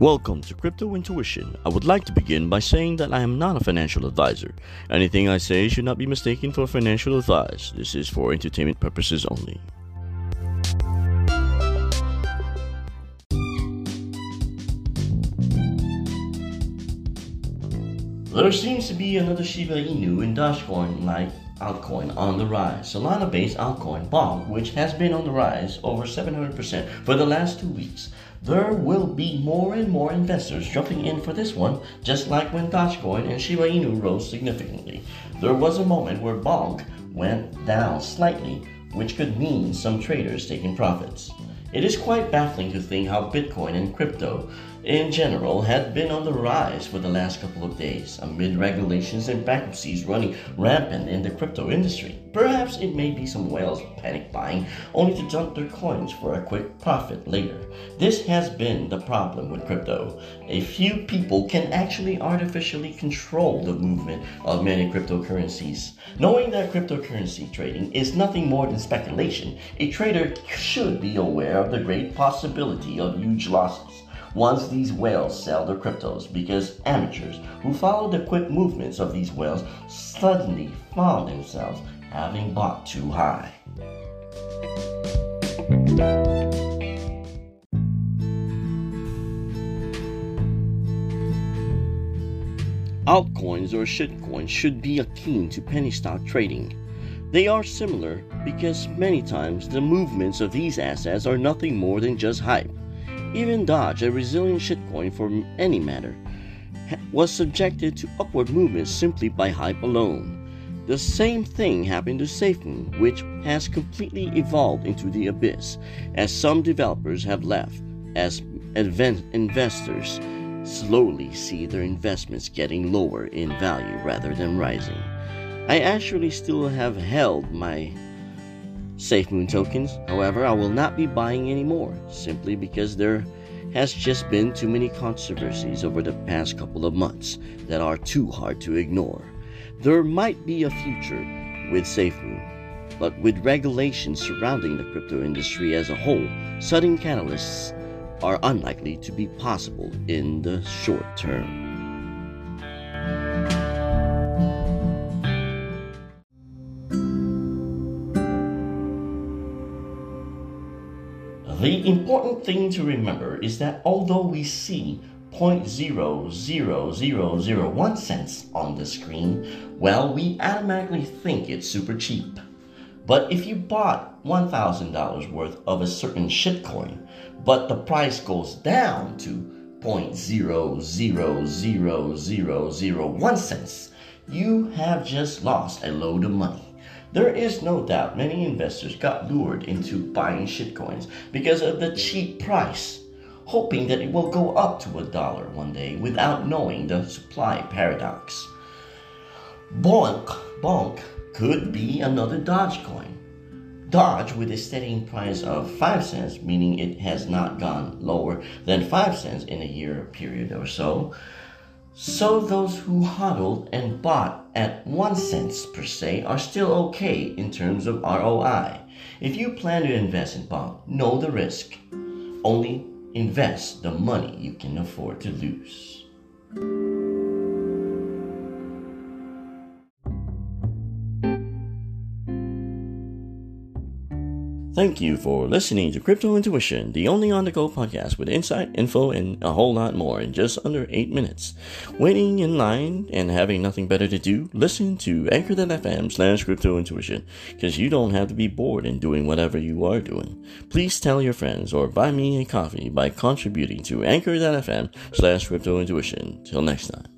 Welcome to Crypto Intuition. I would like to begin by saying that I am not a financial advisor. Anything I say should not be mistaken for financial advice. This is for entertainment purposes only. There seems to be another Shiba Inu in Dogecoin like altcoin on the rise. Solana based altcoin Bonk, which has been on the rise over 700% for the last two weeks. There will be more and more investors jumping in for this one, just like when Dogecoin and Shiba Inu rose significantly. There was a moment where Bonk went down slightly, which could mean some traders taking profits. It is quite baffling to think how Bitcoin and crypto in general had been on the rise for the last couple of days amid regulations and bankruptcies running rampant in the crypto industry. Perhaps it may be some whales panic buying only to dump their coins for a quick profit later. This has been the problem with crypto. A few people can actually artificially control the movement of many cryptocurrencies. Knowing that cryptocurrency trading is nothing more than speculation, a trader should be aware of the great possibility of huge losses once these whales sell their cryptos because amateurs who follow the quick movements of these whales suddenly found themselves having bought too high. Altcoins or shitcoins should be akin to penny stock trading. They are similar because many times the movements of these assets are nothing more than just hype. Even Doge, a resilient shitcoin for any matter, was subjected to upward movements simply by hype alone. The same thing happened to SafeMoon, which has completely evolved into the abyss, as some developers have left, as investors slowly see their investments getting lower in value rather than rising. I actually still have held my SafeMoon tokens. However, I will not be buying any more simply because there has just been too many controversies over the past couple of months that are too hard to ignore. There might be a future with SafeMoon, but with regulations surrounding the crypto industry as a whole, sudden catalysts are unlikely to be possible in the short term. The important thing to remember is that although we see 0.00001 cents on the screen, well, we automatically think it's super cheap. But if you bought $1,000 worth of a certain shitcoin, but the price goes down to 0.00001 cents, you have just lost a load of money. There is no doubt many investors got lured into buying shitcoins because of the cheap price, hoping that it will go up to a dollar one day without knowing the supply paradox. Bonk, Bonk could be another Dogecoin. Doge with a steady price of 5 cents, meaning it has not gone lower than 5 cents in a year period or so, so those who hodled and bought at 1 cent per se are still okay in terms of ROI. If you plan to invest in Bonk, know the risk. Only invest the money you can afford to lose. Thank you for listening to Crypto Intuition, the only on the go podcast with insight, info, and a whole lot more in just under 8 minutes. Waiting in line and having nothing better to do, listen to anchor.fm slash crypto intuition because you don't have to be bored in doing whatever you are doing. Please tell your friends or buy me a coffee by contributing to anchor.fm slash crypto intuition. Till next time.